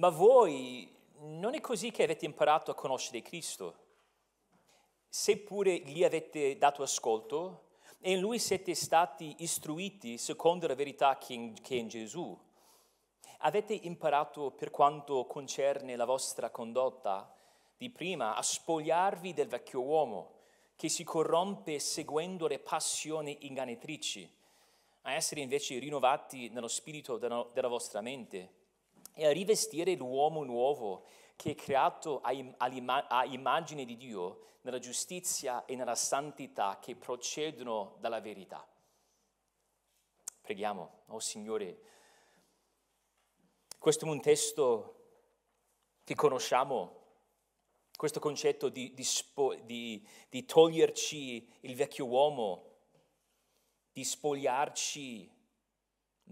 Ma voi non è così che avete imparato a conoscere Cristo. Seppure gli avete dato ascolto e in Lui siete stati istruiti secondo la verità che è in Gesù. Avete imparato per quanto concerne la vostra condotta di prima a spogliarvi del vecchio uomo che si corrompe seguendo le passioni ingannatrici, a essere invece rinnovati nello spirito della vostra mente e a rivestire l'uomo nuovo che è creato a immagine di Dio nella giustizia e nella santità che procedono dalla verità. Preghiamo, oh Signore, questo è un testo che conosciamo, questo concetto di, di, di, di toglierci il vecchio uomo, di spogliarci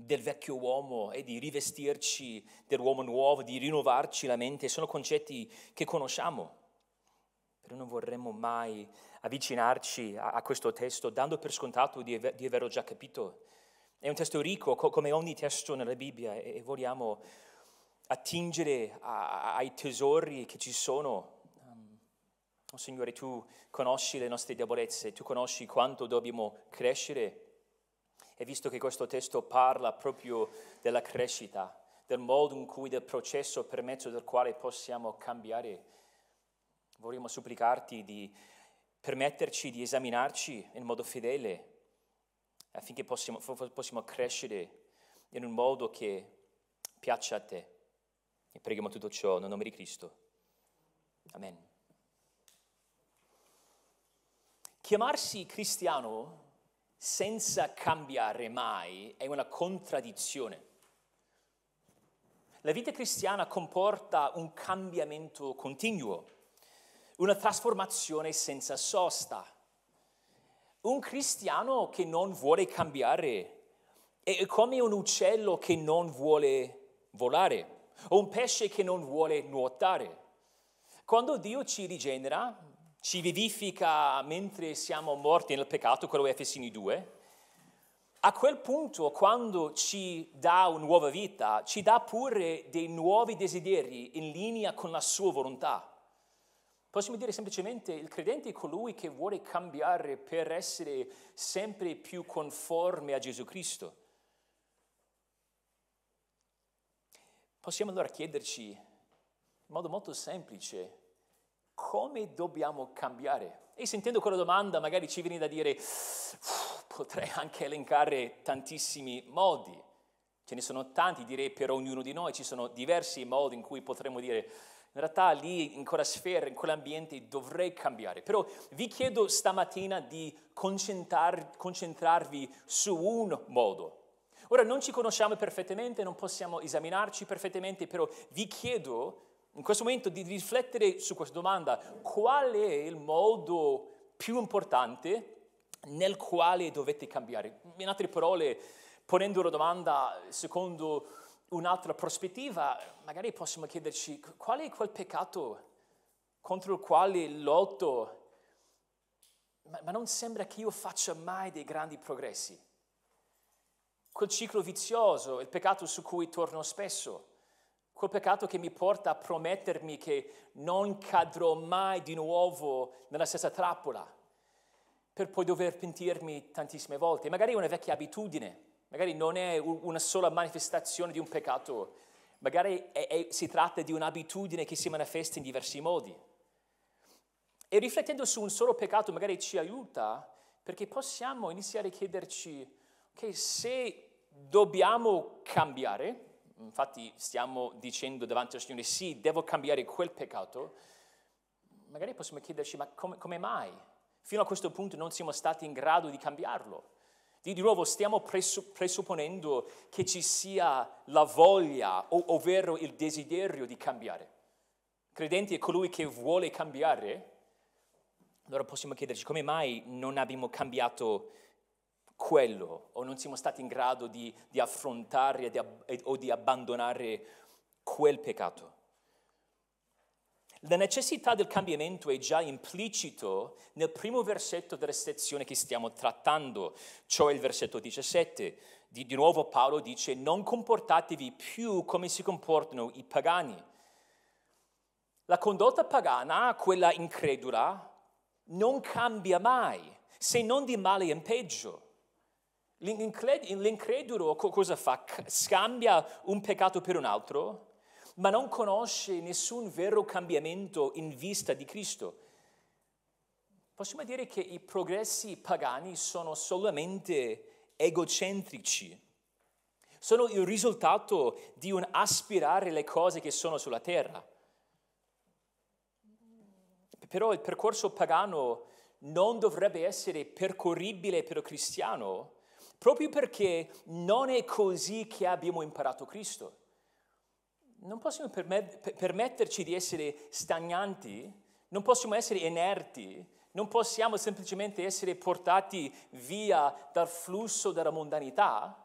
del vecchio uomo e di rivestirci dell'uomo nuovo, di rinnovarci la mente, sono concetti che conosciamo. Però non vorremmo mai avvicinarci a, a questo testo dando per scontato di, di, averlo già capito. È un testo ricco co- come ogni testo nella Bibbia e, e vogliamo attingere a, ai tesori che ci sono. Um, oh Signore, tu conosci le nostre debolezze, tu conosci quanto dobbiamo crescere e visto che questo testo parla proprio della crescita, del modo in cui, del processo per mezzo del quale possiamo cambiare, vorremmo supplicarti di permetterci di esaminarci in modo fedele affinché possiamo, possiamo crescere in un modo che piaccia a te. E preghiamo tutto ciò nel nome di Cristo. Amen. Chiamarsi cristiano senza cambiare mai è una contraddizione. La vita cristiana comporta un cambiamento continuo, una trasformazione senza sosta. Un cristiano che non vuole cambiare è come un uccello che non vuole volare o un pesce che non vuole nuotare. Quando Dio ci rigenera, ci vivifica mentre siamo morti nel peccato, quello è Efesini 2, a quel punto, quando ci dà una nuova vita, ci dà pure dei nuovi desideri in linea con la sua volontà. Possiamo dire semplicemente il credente è colui che vuole cambiare per essere sempre più conforme a Gesù Cristo. Possiamo allora chiederci in modo molto semplice come dobbiamo cambiare? E sentendo quella domanda magari ci viene da dire, potrei anche elencare tantissimi modi. Ce ne sono tanti, direi per ognuno di noi, ci sono diversi modi in cui potremmo dire, in realtà lì, in quella sfera, in quell'ambiente dovrei cambiare. Però vi chiedo stamattina di concentrar, concentrarvi su un modo. Ora non ci conosciamo perfettamente, non possiamo esaminarci perfettamente, però vi chiedo in questo momento di riflettere su questa domanda, qual è il modo più importante nel quale dovete cambiare? In altre parole, ponendo la domanda secondo un'altra prospettiva, magari possiamo chiederci qual è quel peccato contro il quale lotto, ma, ma non sembra che io faccia mai dei grandi progressi. Quel ciclo vizioso, il peccato su cui torno spesso quel peccato che mi porta a promettermi che non cadrò mai di nuovo nella stessa trappola, per poi dover pentirmi tantissime volte. Magari è una vecchia abitudine, magari non è una sola manifestazione di un peccato, magari è, è, si tratta di un'abitudine che si manifesta in diversi modi. E riflettendo su un solo peccato magari ci aiuta perché possiamo iniziare a chiederci, ok, se dobbiamo cambiare, infatti stiamo dicendo davanti al Signore, sì, devo cambiare quel peccato, magari possiamo chiederci, ma come, come mai? Fino a questo punto non siamo stati in grado di cambiarlo. Di, nuovo stiamo presupponendo che ci sia la voglia, ovvero il desiderio di cambiare. Credenti è colui che vuole cambiare, allora possiamo chiederci come mai non abbiamo cambiato quello o non siamo stati in grado di, di affrontare di, o di abbandonare quel peccato. La necessità del cambiamento è già implicito nel primo versetto della sezione che stiamo trattando, cioè il versetto 17. Di, di nuovo Paolo dice non comportatevi più come si comportano i pagani. La condotta pagana, quella incredula, non cambia mai, se non di male in peggio. L'incredulo cosa fa? Scambia un peccato per un altro? ma non conosce nessun vero cambiamento in vista di Cristo. Possiamo dire che i progressi pagani sono solamente egocentrici, sono il risultato di un aspirare le cose che sono sulla terra. Però il percorso pagano non dovrebbe essere percorribile per il cristiano proprio perché non è così che abbiamo imparato Cristo non possiamo permetterci di essere stagnanti, non possiamo essere inerti, non possiamo semplicemente essere portati via dal flusso della mondanità,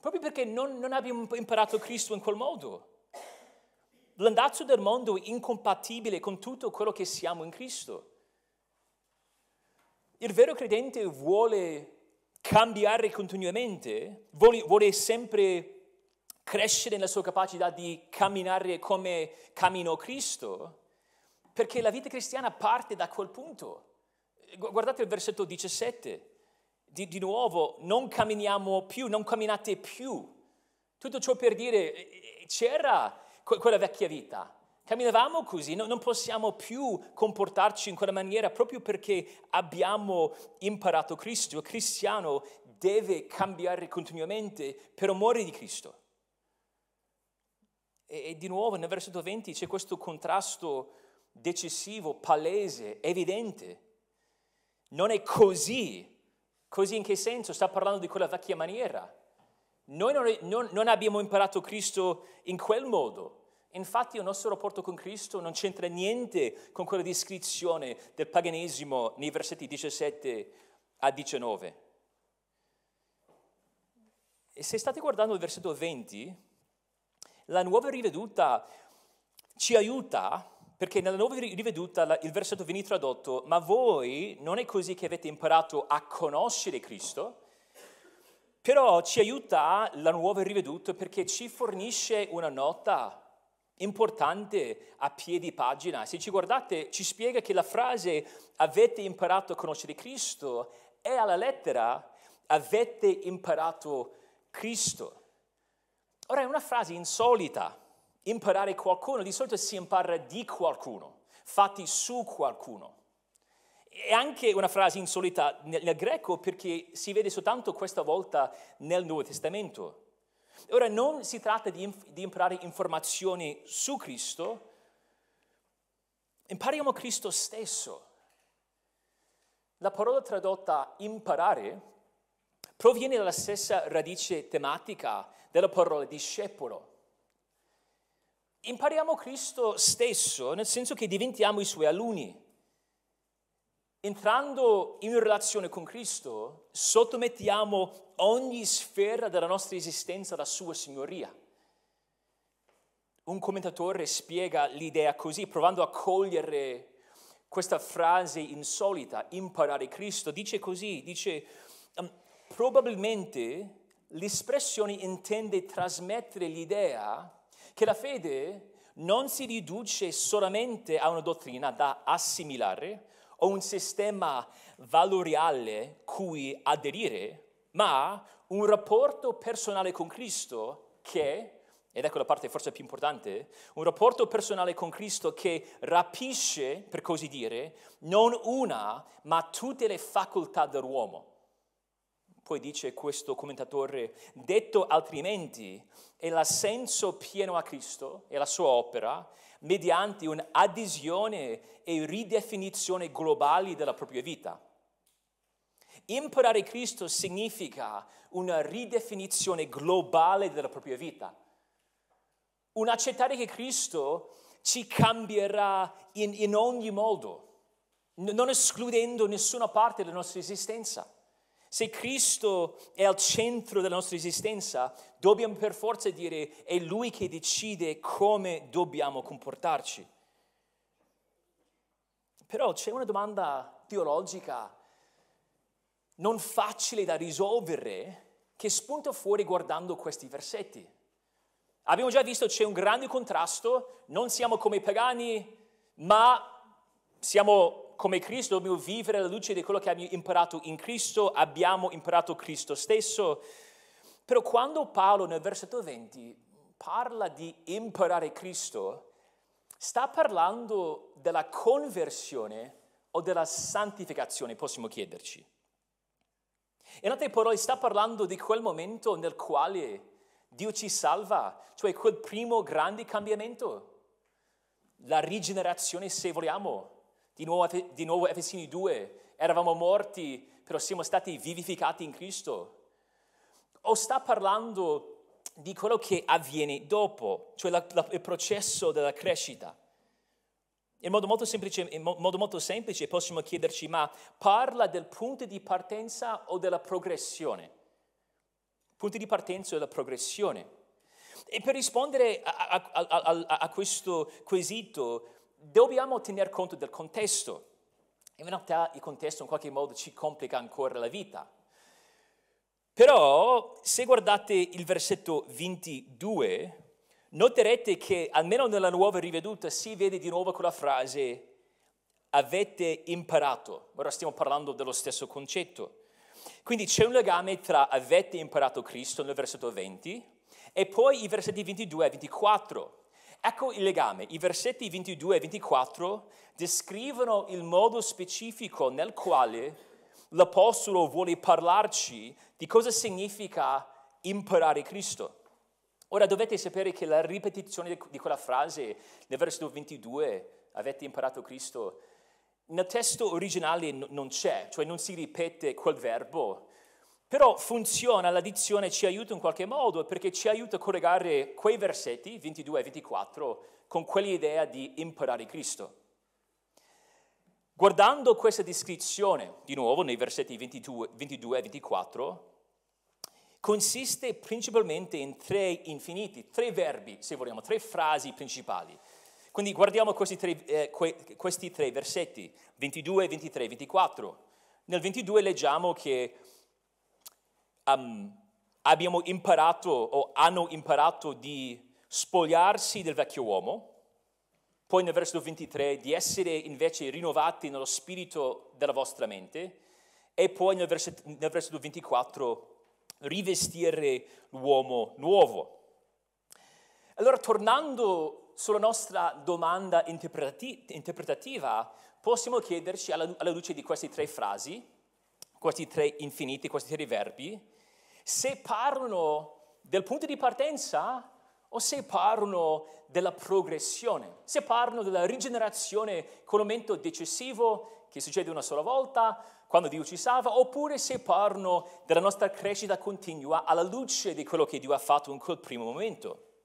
proprio perché non, non abbiamo imparato Cristo in quel modo. L'andazzo del mondo è incompatibile con tutto quello che siamo in Cristo. Il vero credente vuole cambiare continuamente, vuole, vuole sempre crescere nella sua capacità di camminare come camminò Cristo, perché la vita cristiana parte da quel punto. Guardate il versetto 17, di, di nuovo, non camminiamo più, non camminate più. Tutto ciò per dire, eh, c'era quella vecchia vita, Camminavamo così, non possiamo più comportarci in quella maniera proprio perché abbiamo imparato Cristo. Il cristiano deve cambiare continuamente per amore di Cristo. E, e di nuovo nel versetto 20 c'è questo contrasto decisivo, palese, evidente. Non è così. Così in che senso? Sta parlando di quella vecchia maniera. Noi non, non, non abbiamo imparato Cristo in quel modo. Infatti il nostro rapporto con Cristo non c'entra niente con quella descrizione del paganesimo nei versetti 17 a 19. E se state guardando il versetto 20, la nuova riveduta ci aiuta perché nella nuova riveduta il versetto viene tradotto, ma voi non è così che avete imparato a conoscere Cristo, però ci aiuta la nuova riveduta perché ci fornisce una nota importante a piedi pagina. Se ci guardate, ci spiega che la frase avete imparato a conoscere Cristo è alla lettera avete imparato Cristo. Ora è una frase insolita, imparare qualcuno, di solito si impara di qualcuno, fatti su qualcuno. È anche una frase insolita nel, greco perché si vede soltanto questa volta nel Nuovo Testamento. Ora non si tratta di, di imparare informazioni su Cristo, impariamo Cristo stesso. La parola tradotta imparare proviene dalla stessa radice tematica della parola discepolo. Impariamo Cristo stesso, nel senso che diventiamo i suoi alunni. Entrando in relazione con Cristo, sottomettiamo ogni sfera della nostra esistenza alla sua signoria. Un commentatore spiega l'idea così, provando a cogliere questa frase insolita, imparare Cristo. Dice così, dice, um, probabilmente l'espressione intende trasmettere l'idea che la fede non si riduce solamente a una dottrina da assimilare o un sistema valoriale cui aderire, ma un rapporto personale con Cristo che, ed ecco la parte forse più importante, un rapporto personale con Cristo che rapisce, per così dire, non una, ma tutte le facoltà dell'uomo. Poi dice questo commentatore, detto altrimenti, è l'assenso pieno a Cristo e alla sua opera mediante un'adesione e ridefinizione globali della propria vita. Imparare Cristo significa una ridefinizione globale della propria vita. Un accettare che Cristo ci cambierà in, in ogni modo, non escludendo nessuna parte della nostra esistenza. Se Cristo è al centro della nostra esistenza, dobbiamo per forza dire è Lui che decide come dobbiamo comportarci. Però c'è una domanda teologica non facile da risolvere che spunta fuori guardando questi versetti. Abbiamo già visto c'è un grande contrasto, non siamo come i pagani, ma siamo come Cristo, dobbiamo vivere alla luce di quello che abbiamo imparato in Cristo, abbiamo imparato Cristo stesso. Però quando Paolo nel versetto 20 parla di imparare Cristo, sta parlando della conversione o della santificazione, possiamo chiederci. In altre parole, sta parlando di quel momento nel quale Dio ci salva, cioè quel primo grande cambiamento, la rigenerazione se vogliamo. Di nuovo, di nuovo Efesini 2, eravamo morti, però siamo stati vivificati in Cristo. O sta parlando di quello che avviene dopo, cioè la, la, il processo della crescita. In modo, molto semplice, in modo molto semplice possiamo chiederci, ma parla del punto di partenza o della progressione? Punto di partenza o della progressione? E per rispondere a, a, a, a questo quesito dobbiamo tener conto del contesto. In realtà il contesto in qualche modo ci complica ancora la vita. Però se guardate il versetto 22, noterete che almeno nella nuova riveduta si vede di nuovo quella frase avete imparato. Ora stiamo parlando dello stesso concetto. Quindi c'è un legame tra avete imparato Cristo nel versetto 20 e poi i versetti 22 e 24. Ecco il legame. I versetti 22 e 24 descrivono il modo specifico nel quale l'Apostolo vuole parlarci di cosa significa imparare Cristo. Ora dovete sapere che la ripetizione di quella frase nel versetto 22, avete imparato Cristo, nel testo originale non c'è, cioè non si ripete quel verbo, però funziona, la dizione ci aiuta in qualche modo perché ci aiuta a collegare quei versetti, 22 e 24, con quell'idea di imparare Cristo. Guardando questa descrizione, di nuovo nei versetti 22, 22 e 24, consiste principalmente in tre infiniti, tre verbi, se vogliamo, tre frasi principali. Quindi guardiamo questi tre, eh, que, questi tre versetti, 22, 23, 24. Nel 22 leggiamo che um, abbiamo imparato o hanno imparato di spogliarsi del vecchio uomo, poi nel versetto 23 di essere invece rinnovati nello spirito della vostra mente e poi nel versetto, nel versetto 24 rivestire l'uomo nuovo. Allora, tornando sulla nostra domanda interpretativa, possiamo chiederci alla, alla luce di queste tre frasi, questi tre infiniti, questi tre verbi, se parlano del punto di partenza o se parlano della progressione, se parlano della rigenerazione con momento decisivo che succede una sola volta, quando Dio ci salva, oppure se parlano della nostra crescita continua alla luce di quello che Dio ha fatto in quel primo momento.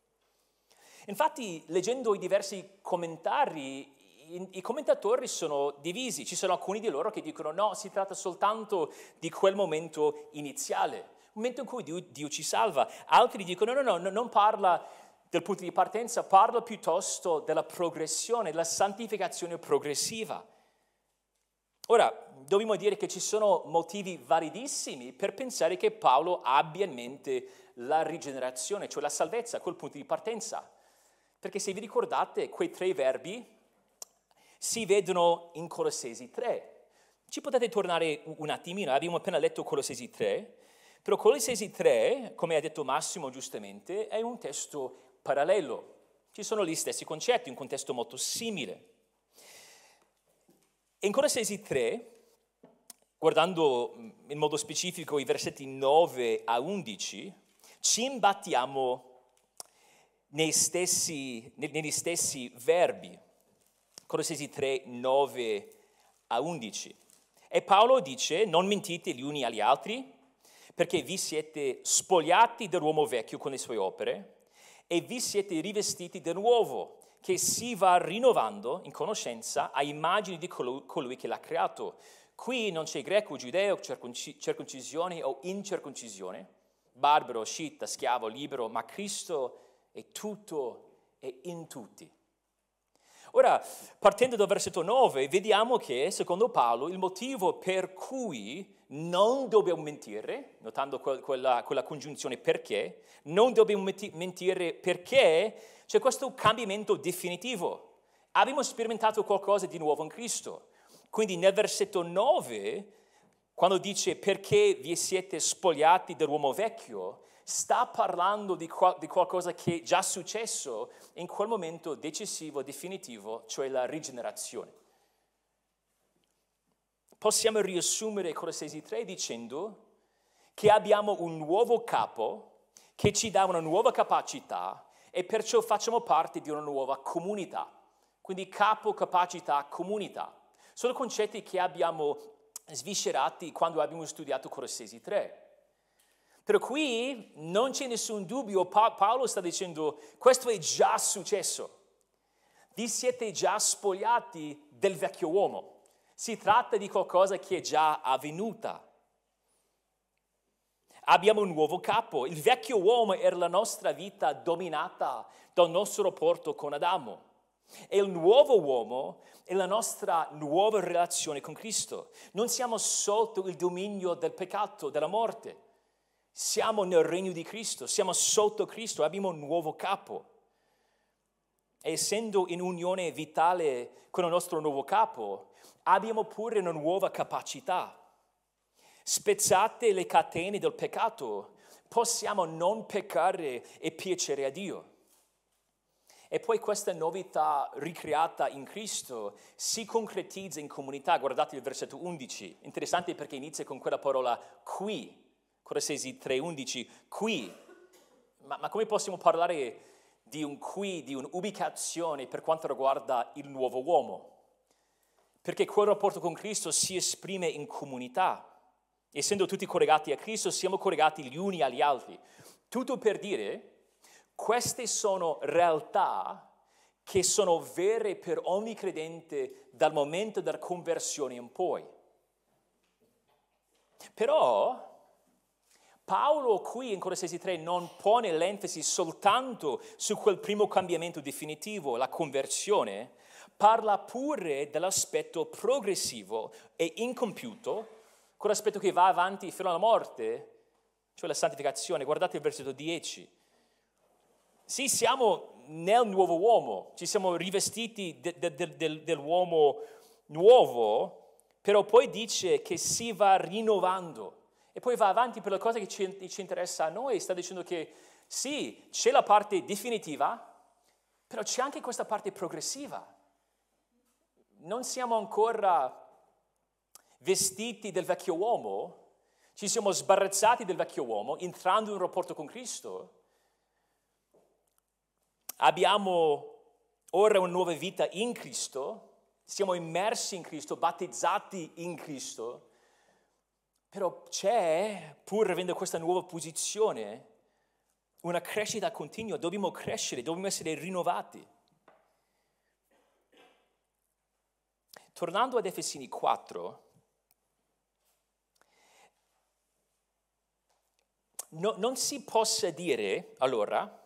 Infatti, leggendo i diversi commentari, i commentatori sono divisi, ci sono alcuni di loro che dicono no, si tratta soltanto di quel momento iniziale, un momento in cui Dio, Dio ci salva, altri dicono no, no, no, non parla del punto di partenza, parla piuttosto della progressione, della santificazione progressiva. Ora, dobbiamo dire che ci sono motivi validissimi per pensare che Paolo abbia in mente la rigenerazione, cioè la salvezza, quel punto di partenza. Perché se vi ricordate, quei tre verbi si vedono in Colossesi 3. Ci potete tornare un attimino, abbiamo appena letto Colossesi 3, però Colossesi 3, come ha detto Massimo giustamente, è un testo parallelo. Ci sono gli stessi concetti, un contesto molto simile. In Colossesi 3, guardando mm, in modo specifico i versetti 9 a 11, ci imbattiamo stessi, negli stessi verbi. Colossesi 3, 9 a 11. E Paolo dice, non mentite gli uni agli altri, perché vi siete spogliati dell'uomo vecchio con le sue opere e vi siete rivestiti del nuovo che si va rinnovando in conoscenza a immagini di colui, colui che l'ha creato. Qui non c'è greco, giudeo, circoncisione o incirconcisione, barbaro, scitta, schiavo, libero, ma Cristo è tutto e in tutti. Ora, partendo dal versetto 9, vediamo che, secondo Paolo, il motivo per cui non dobbiamo mentire, notando quella, quella congiunzione perché, non dobbiamo mentire perché c'è questo cambiamento definitivo. Abbiamo sperimentato qualcosa di nuovo in Cristo. Quindi nel versetto 9, quando dice perché vi siete spogliati dell'uomo vecchio, sta parlando di, qual- di, qualcosa che è già successo in quel momento decisivo, definitivo, cioè la rigenerazione. Possiamo riassumere Colossesi 3 dicendo che abbiamo un nuovo capo che ci dà una nuova capacità e perciò facciamo parte di una nuova comunità. Quindi capo, capacità, comunità. Sono concetti che abbiamo sviscerati quando abbiamo studiato Colossesi 3. Per cui non c'è nessun dubbio, pa- Paolo sta dicendo, questo è già successo. Vi siete già spogliati del vecchio uomo. Si tratta di qualcosa che è già avvenuta. Abbiamo un nuovo capo. Il vecchio uomo era la nostra vita dominata dal nostro rapporto con Adamo. E il nuovo uomo è la nostra nuova relazione con Cristo. Non siamo sotto il dominio del peccato, della morte. Siamo nel regno di Cristo, siamo sotto Cristo, abbiamo un nuovo capo. E essendo in unione vitale con il nostro nuovo capo, abbiamo pure una nuova capacità. Spezzate le catene del peccato, possiamo non peccare e piacere a Dio. E poi questa novità ricreata in Cristo si concretizza in comunità. Guardate il versetto 11, interessante perché inizia con quella parola qui. Colossesi 3:11, qui. Ma, ma come possiamo parlare di un qui, di un'ubicazione per quanto riguarda il nuovo uomo? Perché quel rapporto con Cristo si esprime in comunità. Essendo tutti collegati a Cristo, siamo collegati gli uni agli altri. Tutto per dire, queste sono realtà che sono vere per ogni credente dal momento della conversione in poi. Però Paolo qui in Colossesi 3 non pone l'enfasi soltanto su quel primo cambiamento definitivo, la conversione, parla pure dell'aspetto progressivo e incompiuto, quell'aspetto che va avanti fino alla morte, cioè la santificazione. Guardate il versetto 10. Sì, siamo nel nuovo uomo, ci siamo rivestiti de, de, de, dell'uomo nuovo, però poi dice che si va rinnovando e poi va avanti per le cose che ci, ci interessa a noi, sta dicendo che sì, c'è la parte definitiva, però c'è anche questa parte progressiva. Non siamo ancora vestiti del vecchio uomo, ci siamo sbarazzati del vecchio uomo, entrando in un rapporto con Cristo. Abbiamo ora una nuova vita in Cristo, siamo immersi in Cristo, battezzati in Cristo però c'è, pur avendo questa nuova posizione, una crescita continua, dobbiamo crescere, dobbiamo essere rinnovati. Tornando ad Efesini 4, no, non si possa dire allora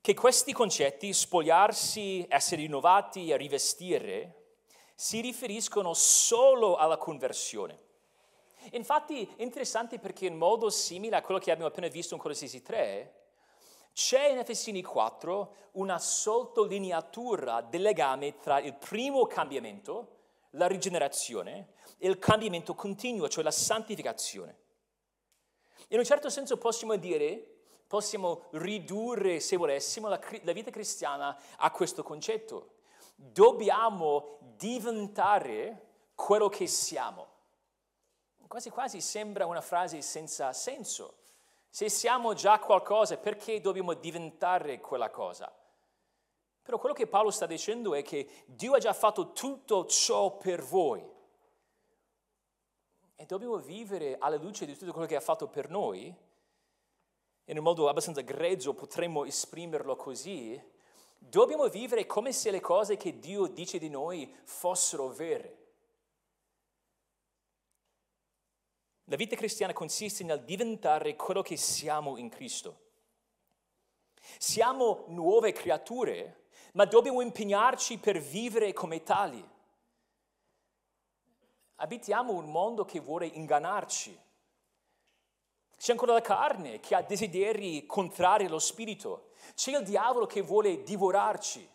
che questi concetti, spogliarsi, essere rinnovati e rivestire, si riferiscono solo alla conversione. Infatti è interessante perché in modo simile a quello che abbiamo appena visto in Colossesi 3, c'è in Efesini 4 una sottolineatura del legame tra il primo cambiamento, la rigenerazione, e il cambiamento continuo, cioè la santificazione. In un certo senso possiamo dire, possiamo ridurre, se volessimo, la, la vita cristiana a questo concetto. Dobbiamo diventare quello che siamo quasi quasi sembra una frase senza senso. Se siamo già qualcosa, perché dobbiamo diventare quella cosa? Però quello che Paolo sta dicendo è che Dio ha già fatto tutto ciò per voi. E dobbiamo vivere alla luce di tutto quello che ha fatto per noi. In un modo abbastanza grezzo potremmo esprimerlo così. Dobbiamo vivere come se le cose che Dio dice di noi fossero vere. La vita cristiana consiste nel diventare quello che siamo in Cristo. Siamo nuove creature ma dobbiamo impegnarci per vivere come tali. Abitiamo un mondo che vuole ingannarci. C'è ancora la carne che ha desideri contrari allo spirito. C'è il diavolo che vuole divorarci.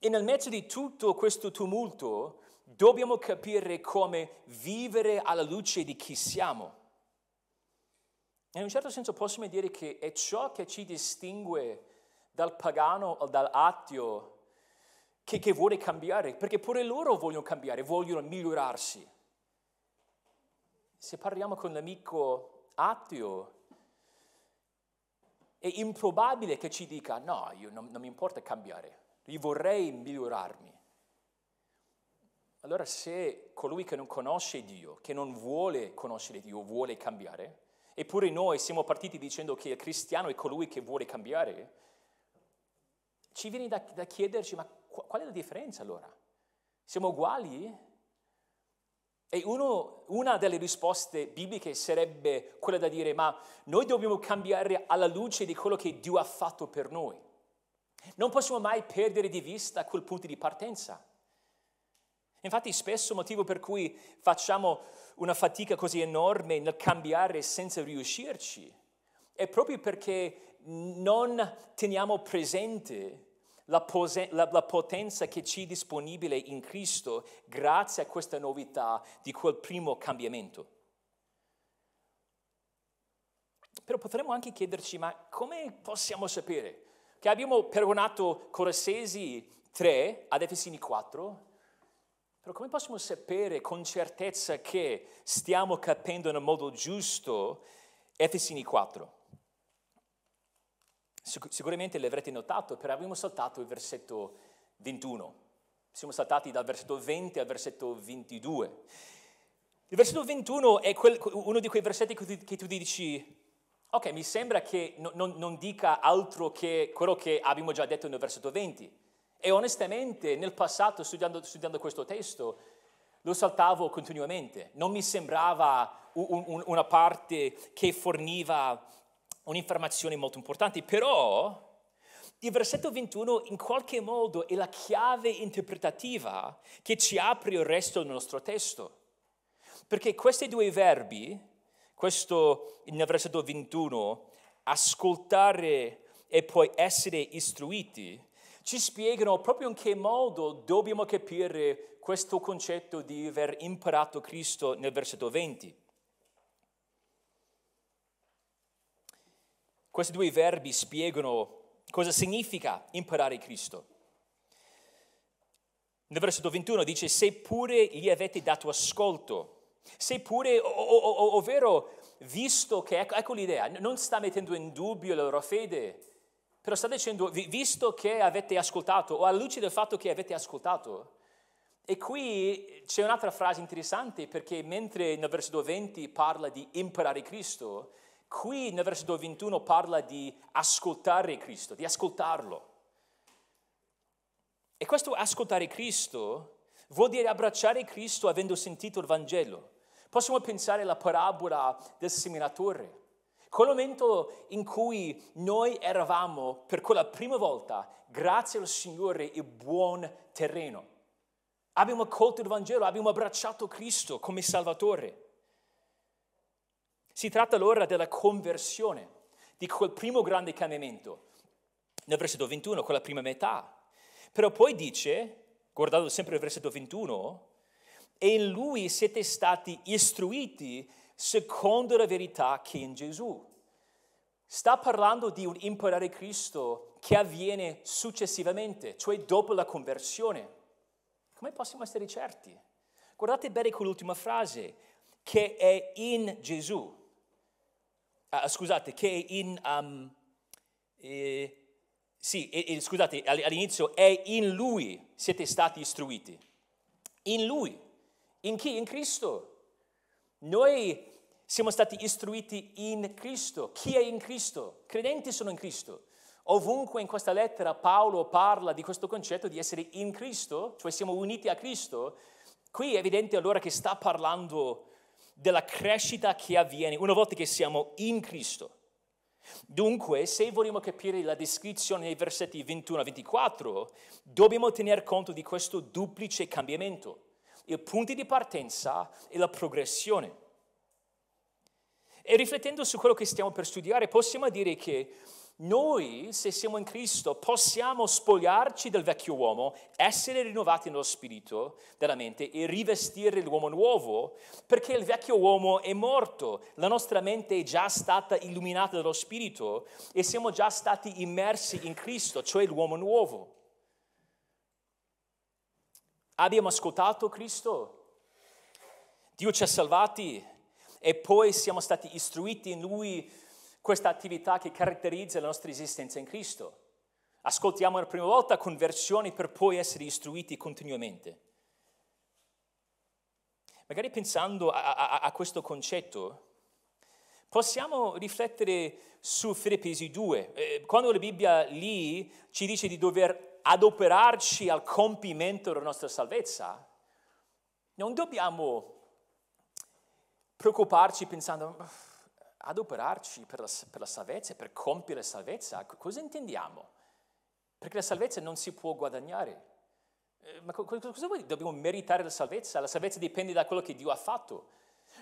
E nel mezzo di tutto questo tumulto dobbiamo capire come vivere alla luce di chi siamo. In un certo senso possiamo dire che è ciò che ci distingue dal pagano o dall'ateo che, che vuole cambiare, perché pure loro vogliono cambiare, vogliono migliorarsi. Se parliamo con l'amico ateo, è improbabile che ci dica no, io non, non mi importa cambiare, io vorrei migliorarmi. Allora se colui che non conosce Dio, che non vuole conoscere Dio, vuole cambiare, eppure noi siamo partiti dicendo che il cristiano è colui che vuole cambiare, ci viene da, da chiederci ma qual è la differenza allora? Siamo uguali? E uno, una delle risposte bibliche sarebbe quella da dire ma noi dobbiamo cambiare alla luce di quello che Dio ha fatto per noi. Non possiamo mai perdere di vista quel punto di partenza. Infatti spesso il motivo per cui facciamo una fatica così enorme nel cambiare senza riuscirci è proprio perché non teniamo presente la, pose- la, la, potenza che ci è disponibile in Cristo grazie a questa novità di quel primo cambiamento. Però potremmo anche chiederci, ma come possiamo sapere che abbiamo perdonato Colossesi 3 ad Efesini 4? Però come possiamo sapere con certezza che stiamo capendo nel modo giusto Efesini 4? Sicuramente l'avrete notato, però abbiamo saltato il versetto 21. Siamo saltati dal versetto 20 al versetto 22. Il versetto 21 è quel, uno di quei versetti che tu, che tu dici, ok, mi sembra che no, non, non dica altro che quello che abbiamo già detto nel versetto 20. E onestamente nel passato, studiando, studiando questo testo, lo saltavo continuamente. Non mi sembrava un, un, una parte che forniva un'informazione molto importante, però il versetto 21 in qualche modo è la chiave interpretativa che ci apre il resto del nostro testo. Perché questi due verbi, questo nel versetto 21, ascoltare e poi essere istruiti, ci spiegano proprio in che modo dobbiamo capire questo concetto di aver imparato Cristo nel versetto 20. Questi due verbi spiegano cosa significa imparare Cristo. Nel versetto 21 dice, seppure gli avete dato ascolto, seppure, ovvero visto che, ecco, ecco l'idea, non sta mettendo in dubbio la loro fede, però sta dicendo, visto che avete ascoltato, o alla luce del fatto che avete ascoltato, e qui c'è un'altra frase interessante perché mentre nel versetto 20 parla di imparare Cristo, Qui nel versetto 21 parla di ascoltare Cristo, di ascoltarlo. E questo ascoltare Cristo vuol dire abbracciare Cristo avendo sentito il Vangelo. Possiamo pensare alla parabola del seminatore. Quel momento in cui noi eravamo per quella prima volta, grazie al Signore, il buon terreno. Abbiamo accolto il Vangelo, abbiamo abbracciato Cristo come Salvatore. Si tratta allora della conversione, di quel primo grande cambiamento. Nel versetto 21, quella prima metà. Però poi dice, guardando sempre il versetto 21, e in lui siete stati istruiti secondo la verità che è in Gesù. Sta parlando di un imparare Cristo che avviene successivamente, cioè dopo la conversione. Come possiamo essere certi? Guardate bene quell'ultima frase, che è in Gesù uh, scusate, che in, um, eh, sì, eh, scusate, all'inizio è in lui siete stati istruiti. In lui. In chi? In Cristo. Noi siamo stati istruiti in Cristo. Chi è in Cristo? Credenti sono in Cristo. Ovunque in questa lettera Paolo parla di questo concetto di essere in Cristo, cioè siamo uniti a Cristo, qui è evidente allora che sta parlando della crescita che avviene una volta che siamo in Cristo. Dunque, se vogliamo capire la descrizione nei versetti 21 a 24, dobbiamo tener conto di questo duplice cambiamento, il punto di partenza e la progressione. E riflettendo su quello che stiamo per studiare, possiamo dire che noi, se siamo in Cristo, possiamo spogliarci del vecchio uomo, essere rinnovati nello spirito della mente e rivestire l'uomo nuovo, perché il vecchio uomo è morto, la nostra mente è già stata illuminata dallo spirito e siamo già stati immersi in Cristo, cioè l'uomo nuovo. Abbiamo ascoltato Cristo, Dio ci ha salvati e poi siamo stati istruiti in Lui questa attività che caratterizza la nostra esistenza in Cristo. Ascoltiamo la prima volta conversioni per poi essere istruiti continuamente. Magari pensando a, a, a questo concetto, possiamo riflettere su Filippesi 2. Eh, quando la Bibbia lì ci dice di dover adoperarci al compimento della nostra salvezza, non dobbiamo preoccuparci pensando adoperarci per la, per la salvezza, per compiere la salvezza, cosa intendiamo? Perché la salvezza non si può guadagnare. Eh, ma cosa vuol dire? Dobbiamo meritare la salvezza? La salvezza dipende da quello che Dio ha fatto.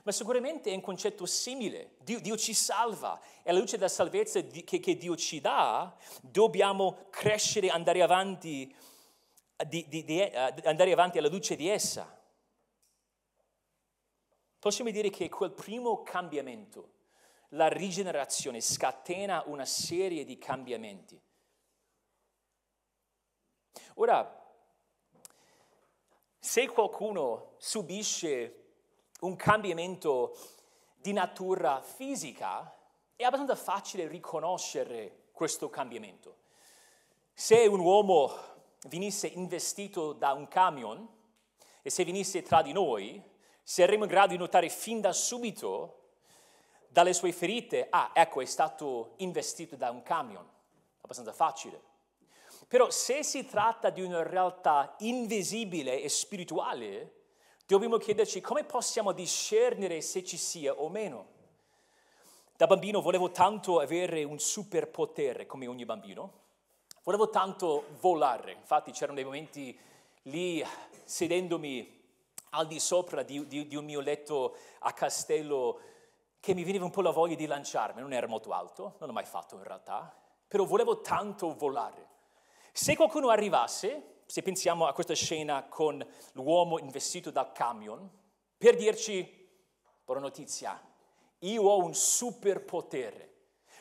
Ma sicuramente è un concetto simile. Dio, Dio ci salva e alla luce della salvezza che, che, Dio ci dà, dobbiamo crescere, andare avanti, di, di, di, andare avanti alla luce di essa. Possiamo dire che quel primo cambiamento la rigenerazione scatena una serie di cambiamenti. Ora, se qualcuno subisce un cambiamento di natura fisica, è abbastanza facile riconoscere questo cambiamento. Se un uomo venisse investito da un camion e se venisse tra di noi, saremmo in grado di notare fin da subito dalle sue ferite, ah, ecco, è stato investito da un camion, abbastanza facile. Però se si tratta di una realtà invisibile e spirituale, dobbiamo chiederci come possiamo discernere se ci sia o meno. Da bambino volevo tanto avere un superpotere, come ogni bambino. Volevo tanto volare, infatti c'erano dei momenti lì sedendomi al di sopra di, di, di un mio letto a castello che mi veniva un po' la voglia di lanciarmi, non era molto alto, non l'ho mai fatto in realtà, però volevo tanto volare. Se qualcuno arrivasse, se pensiamo a questa scena con l'uomo investito dal camion, per dirci, buona notizia, io ho un superpotere.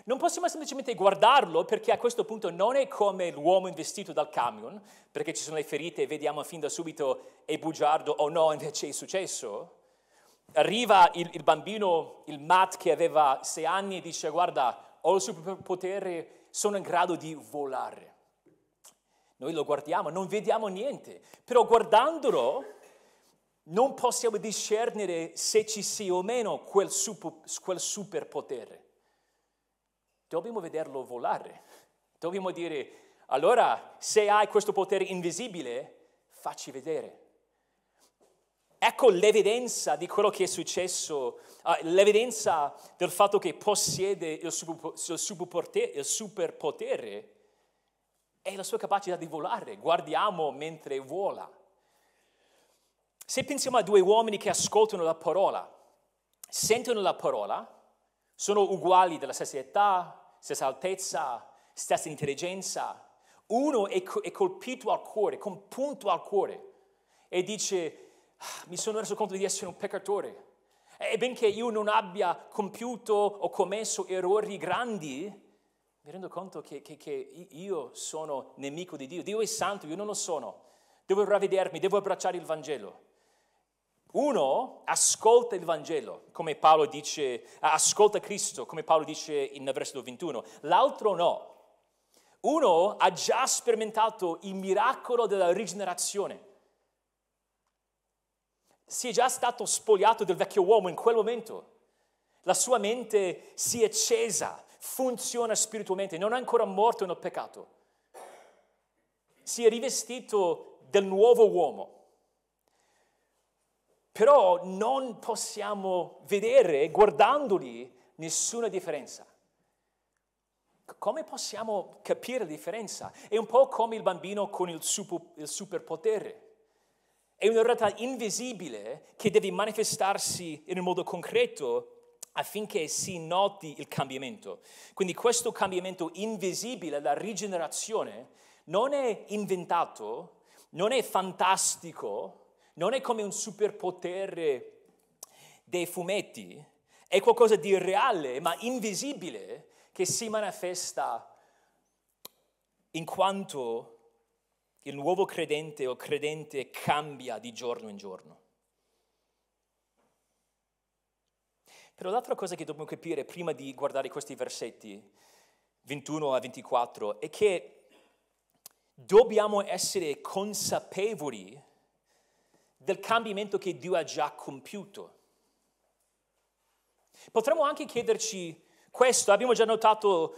Non possiamo semplicemente guardarlo perché a questo punto non è come l'uomo investito dal camion, perché ci sono le ferite e vediamo fin da subito è bugiardo o no, invece è successo arriva il, il, bambino, il Matt che aveva sei anni e dice guarda, ho il superpotere, sono in grado di volare. Noi lo guardiamo, non vediamo niente, però guardandolo non possiamo discernere se ci sia o meno quel, super, quel superpotere. Dobbiamo vederlo volare. Dobbiamo dire, allora, se hai questo potere invisibile, facci vedere. Ecco l'evidenza di quello che è successo, uh, l'evidenza del fatto che possiede il superpotere è la sua capacità di volare. Guardiamo mentre vola. Se pensiamo a due uomini che ascoltano la parola, sentono la parola, sono uguali della stessa età, stessa altezza, stessa intelligenza, uno è, colpito al cuore, con punto al cuore e dice mi sono reso conto di essere un peccatore. E benché io non abbia compiuto o commesso errori grandi, mi rendo conto che, che, che, io sono nemico di Dio. Dio è santo, io non lo sono. Devo ravvedermi, devo abbracciare il Vangelo. Uno ascolta il Vangelo, come Paolo dice, ascolta Cristo, come Paolo dice nel versetto 21. L'altro no. Uno ha già sperimentato il miracolo della rigenerazione si è già stato spogliato del vecchio uomo in quel momento. La sua mente si è accesa, funziona spiritualmente, non è ancora morto nel peccato. Si è rivestito del nuovo uomo. Però non possiamo vedere, guardandoli, nessuna differenza. come possiamo capire la differenza? È un po' come il bambino con il, super, il superpotere. È una realtà invisibile che deve manifestarsi in un modo concreto affinché si noti il cambiamento. Quindi questo cambiamento invisibile, la rigenerazione, non è inventato, non è fantastico, non è come un superpotere dei fumetti, è qualcosa di reale ma invisibile che si manifesta in quanto il nuovo credente o credente cambia di giorno in giorno. Però l'altra cosa che dobbiamo capire prima di guardare questi versetti 21 a 24 è che dobbiamo essere consapevoli del cambiamento che Dio ha già compiuto. Potremmo anche chiederci questo, abbiamo già notato,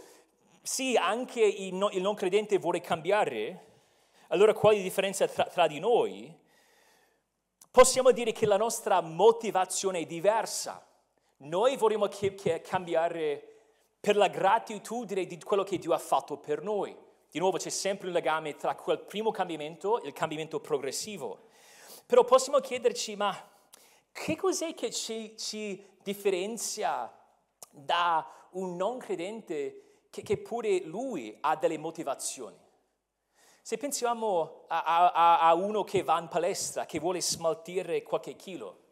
sì, anche il non credente vuole cambiare, allora qual è la differenza tra, tra di noi? Possiamo dire che la nostra motivazione è diversa. Noi vogliamo che, che cambiare per la gratitudine di quello che Dio ha fatto per noi. Di nuovo c'è sempre un legame tra quel primo cambiamento e il cambiamento progressivo. Però possiamo chiederci, ma che cos'è che ci, ci differenzia da un non credente che, che pure lui ha delle motivazioni? Se pensiamo a, a, a, uno che va in palestra, che vuole smaltire qualche chilo,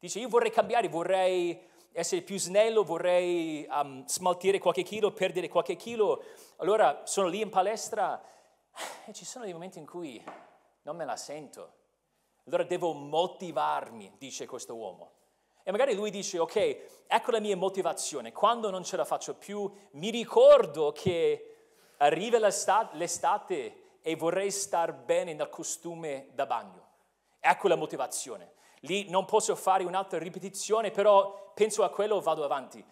dice io vorrei cambiare, vorrei essere più snello, vorrei um, smaltire qualche chilo, perdere qualche chilo, allora sono lì in palestra e ci sono dei momenti in cui non me la sento. Allora devo motivarmi, dice questo uomo. E magari lui dice, ok, ecco la mia motivazione, quando non ce la faccio più, mi ricordo che arriva l'estate, e vorrei star bene nel costume da bagno. Ecco la motivazione. Lì non posso fare un'altra ripetizione, però penso a quello e vado avanti.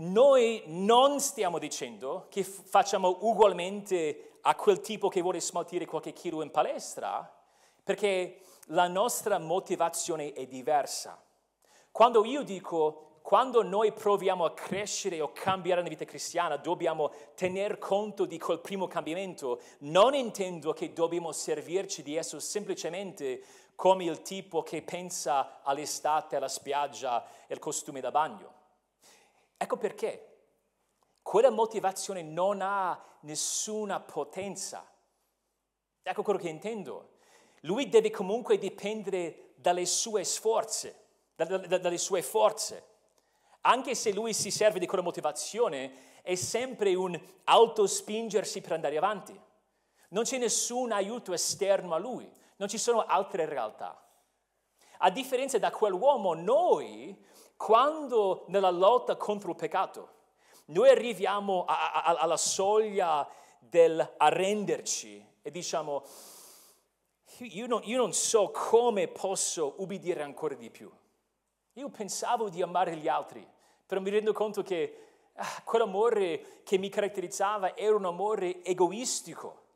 Noi non stiamo dicendo che facciamo ugualmente a quel tipo che vuole smaltire qualche chilo in palestra, perché la nostra motivazione è diversa. Quando io dico quando noi proviamo a crescere o cambiare la vita cristiana, dobbiamo tener conto di quel primo cambiamento. Non intendo che dobbiamo servirci di esso semplicemente come il tipo che pensa all'estate, alla spiaggia e al costume da bagno. Ecco perché. Quella motivazione non ha nessuna potenza. Ecco quello che intendo. Lui deve comunque dipendere dalle sue sforze, dalle sue forze. Anche se lui si serve di quella motivazione, è sempre un autospingersi per andare avanti. Non c'è nessun aiuto esterno a lui, non ci sono altre realtà. A differenza da quell'uomo, noi, quando nella lotta contro il peccato, noi arriviamo a, a, alla soglia del arrenderci e diciamo, io non, io non so come posso ubbidire ancora di più. Io pensavo di amare gli altri, però mi rendo conto che ah, quell'amore che mi caratterizzava era un amore egoistico.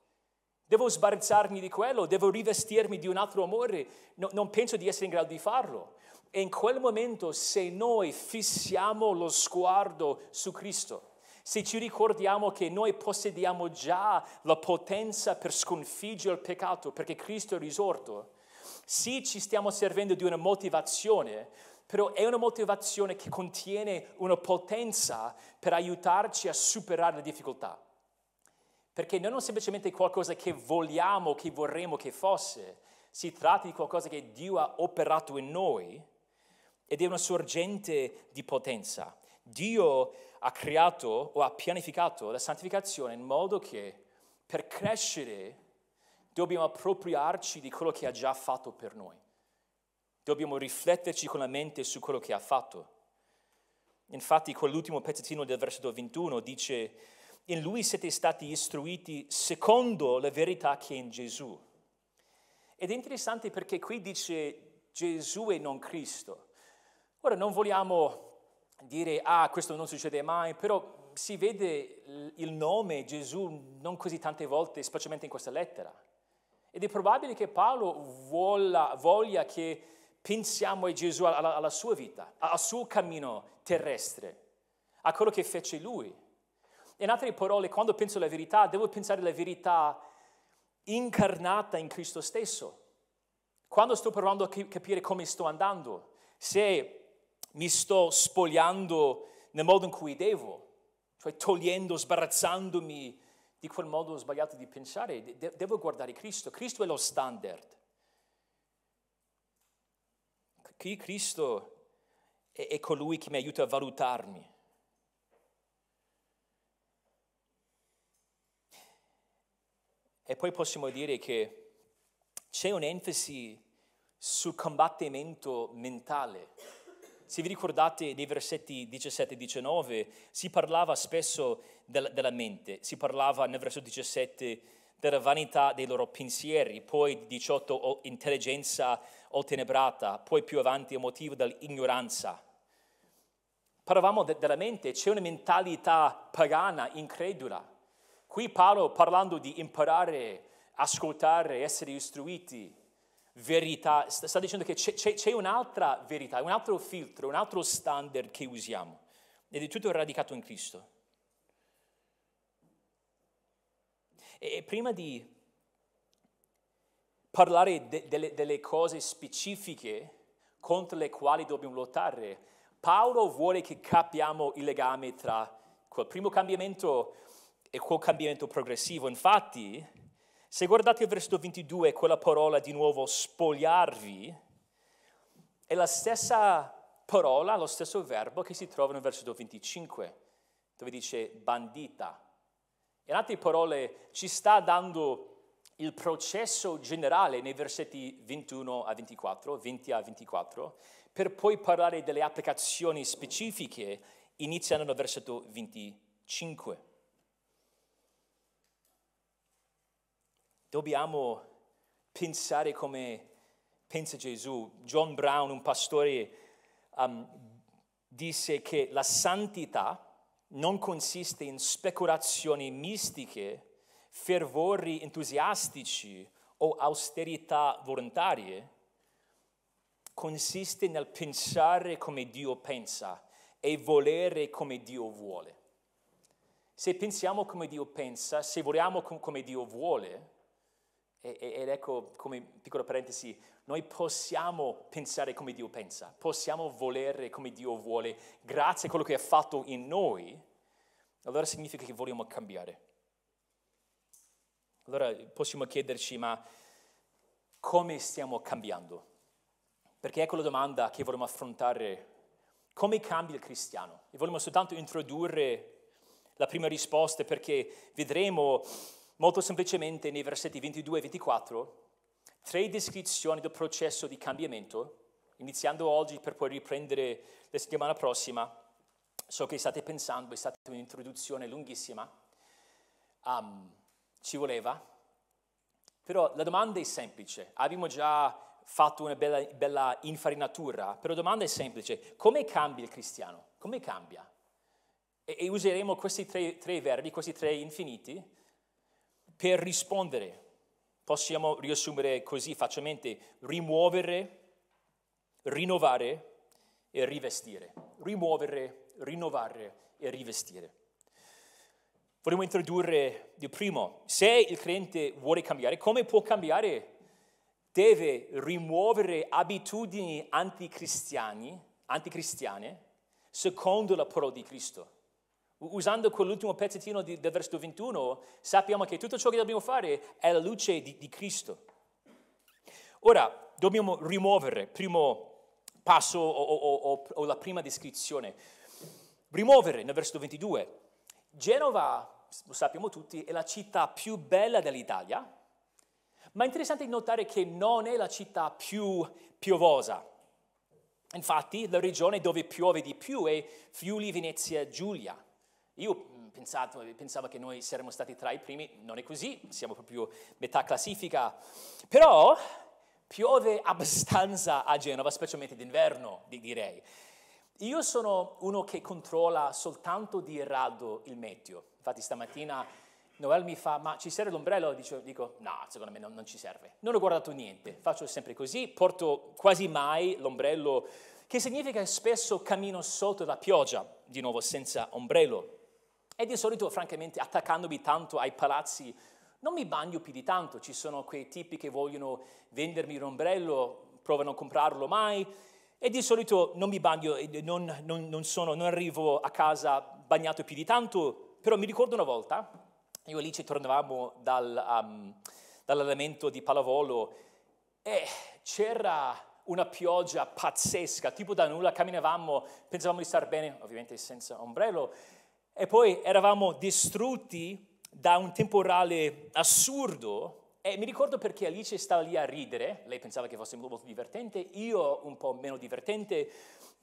Devo sbarazzarmi di quello, devo rivestirmi di un altro amore, no, non penso di essere in grado di farlo. E in quel momento, se noi fissiamo lo sguardo su Cristo, se ci ricordiamo che noi possediamo già la potenza per sconfiggere il peccato perché Cristo è risorto, sì ci stiamo servendo di una motivazione, però è una motivazione che contiene una potenza per aiutarci a superare le difficoltà. Perché non è semplicemente qualcosa che vogliamo, che vorremmo che fosse, si tratta di qualcosa che Dio ha operato in noi ed è una sorgente di potenza. Dio ha creato o ha pianificato la santificazione in modo che per crescere dobbiamo appropriarci di quello che ha già fatto per noi. Dobbiamo rifletterci con la mente su quello che ha fatto. Infatti, quell'ultimo pezzettino del versetto 21 dice, in lui siete stati istruiti secondo la verità che è in Gesù. Ed è interessante perché qui dice Gesù e non Cristo. Ora non vogliamo dire, ah, questo non succede mai, però si vede il nome Gesù non così tante volte, specialmente in questa lettera. Ed è probabile che Paolo voglia, voglia che pensiamo a Gesù, alla, alla sua vita, al suo cammino terrestre, a quello che fece lui. In altre parole, quando penso alla verità, devo pensare alla verità incarnata in Cristo stesso. Quando sto provando a capire come sto andando, se mi sto spogliando nel modo in cui devo, cioè togliendo, sbarazzandomi di quel modo sbagliato di pensare, de- devo guardare Cristo. Cristo è lo standard. Cristo è, è colui che mi aiuta a valutarmi. E poi possiamo dire che c'è un'enfasi sul combattimento mentale se vi ricordate nei versetti 17 e 19, si parlava spesso del, della mente, si parlava nel versetto 17 della vanità dei loro pensieri, poi 18 intelligenza ottenebrata, poi più avanti il motivo dell'ignoranza. Parlavamo de- della mente, c'è una mentalità pagana, incredula. Qui Paolo parlando di imparare, ascoltare, essere istruiti, verità, sta dicendo che c'è, c'è, c'è, un'altra verità, un altro filtro, un altro standard che usiamo ed è tutto radicato in Cristo. E, prima di parlare de, delle, delle cose specifiche contro le quali dobbiamo lottare, Paolo vuole che capiamo il legame tra quel primo cambiamento e quel cambiamento progressivo. Infatti, se guardate il versetto 22, quella parola di nuovo spogliarvi, è la stessa parola, lo stesso verbo che si trova nel versetto 25, dove dice bandita. In altre parole, ci sta dando il processo generale nei versetti 21 a 24, 20 a 24, per poi parlare delle applicazioni specifiche iniziando nel versetto 25. Dobbiamo pensare come pensa Gesù. John Brown, un pastore, um, disse che la santità non consiste in speculazioni mistiche, fervori entusiastici o austerità volontarie, consiste nel pensare come Dio pensa e volere come Dio vuole. Se pensiamo come Dio pensa, se vogliamo come Dio vuole, ed ecco, come piccola parentesi, noi possiamo pensare come Dio pensa, possiamo volere come Dio vuole, grazie a quello che ha fatto in noi, allora significa che vogliamo cambiare. Allora possiamo chiederci, ma come stiamo cambiando? Perché ecco la domanda che vogliamo affrontare, come cambia il cristiano? E vogliamo soltanto introdurre la prima risposta perché vedremo Molto semplicemente nei versetti 22 e 24, tre descrizioni del processo di cambiamento, iniziando oggi per poi riprendere la settimana prossima. So che state pensando, è stata un'introduzione lunghissima, um, ci voleva, però la domanda è semplice. Abbiamo già fatto una bella, bella infarinatura, però la domanda è semplice. Come cambia il cristiano? Come cambia? E, e useremo questi tre, tre verbi, questi tre infiniti, per rispondere. Possiamo riassumere così facilmente, rimuovere, rinnovare e rivestire. Rimuovere, rinnovare e rivestire. Vogliamo introdurre il primo. Se il cliente vuole cambiare, come può cambiare? Deve rimuovere abitudini anticristiane, anticristiane secondo la parola di Cristo. Usando quell'ultimo pezzettino di, del versetto 21, sappiamo che tutto ciò che dobbiamo fare è la luce di, di Cristo. Ora, dobbiamo rimuovere, primo passo o, o, o, o, la prima descrizione, rimuovere nel versetto 22. Genova, lo sappiamo tutti, è la città più bella dell'Italia, ma è interessante notare che non è la città più piovosa. Infatti, la regione dove piove di più è Friuli Venezia Giulia. Io mm, pensato, pensavo che noi saremmo stati tra i primi, non è così, siamo proprio metà classifica, però piove abbastanza a Genova, specialmente d'inverno, direi. Io sono uno che controlla soltanto di rado il meteo, infatti stamattina Noel mi fa, ma ci serve l'ombrello? Dico, dico no, secondo me non, non, ci serve. Non ho guardato niente, faccio sempre così, porto quasi mai l'ombrello, che significa che spesso cammino sotto la pioggia, di nuovo senza ombrello. E di solito, francamente, attaccandomi tanto ai palazzi, non mi bagno più di tanto. Ci sono quei tipi che vogliono vendermi un ombrello, provano a comprarlo mai. E di solito non mi bagno, non, non, non, sono, non arrivo a casa bagnato più di tanto. Però mi ricordo una volta, io e Alice tornavamo dal, um, dall'allenamento di pallavolo e c'era una pioggia pazzesca, tipo da nulla, camminavamo, pensavamo di stare bene, ovviamente senza ombrello, e poi eravamo distrutti da un temporale assurdo. E mi ricordo perché Alice stava lì a ridere, lei pensava che fosse molto divertente, io un po' meno divertente,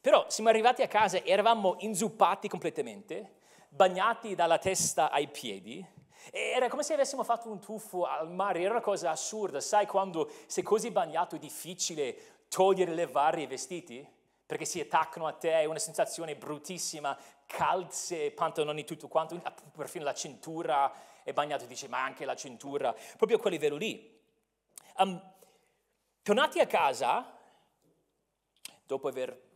però siamo arrivati a casa e eravamo inzuppati completamente, bagnati dalla testa ai piedi, era come se avessimo fatto un tuffo al mare, era una cosa assurda, sai quando sei così bagnato è difficile togliere le varie vestiti? Perché si attaccano a te, è una sensazione bruttissima, calze, pantaloni, tutto quanto, perfino la cintura è bagnata, dice ma anche la cintura, proprio a quel livello lì. Um, tornati a casa, dopo aver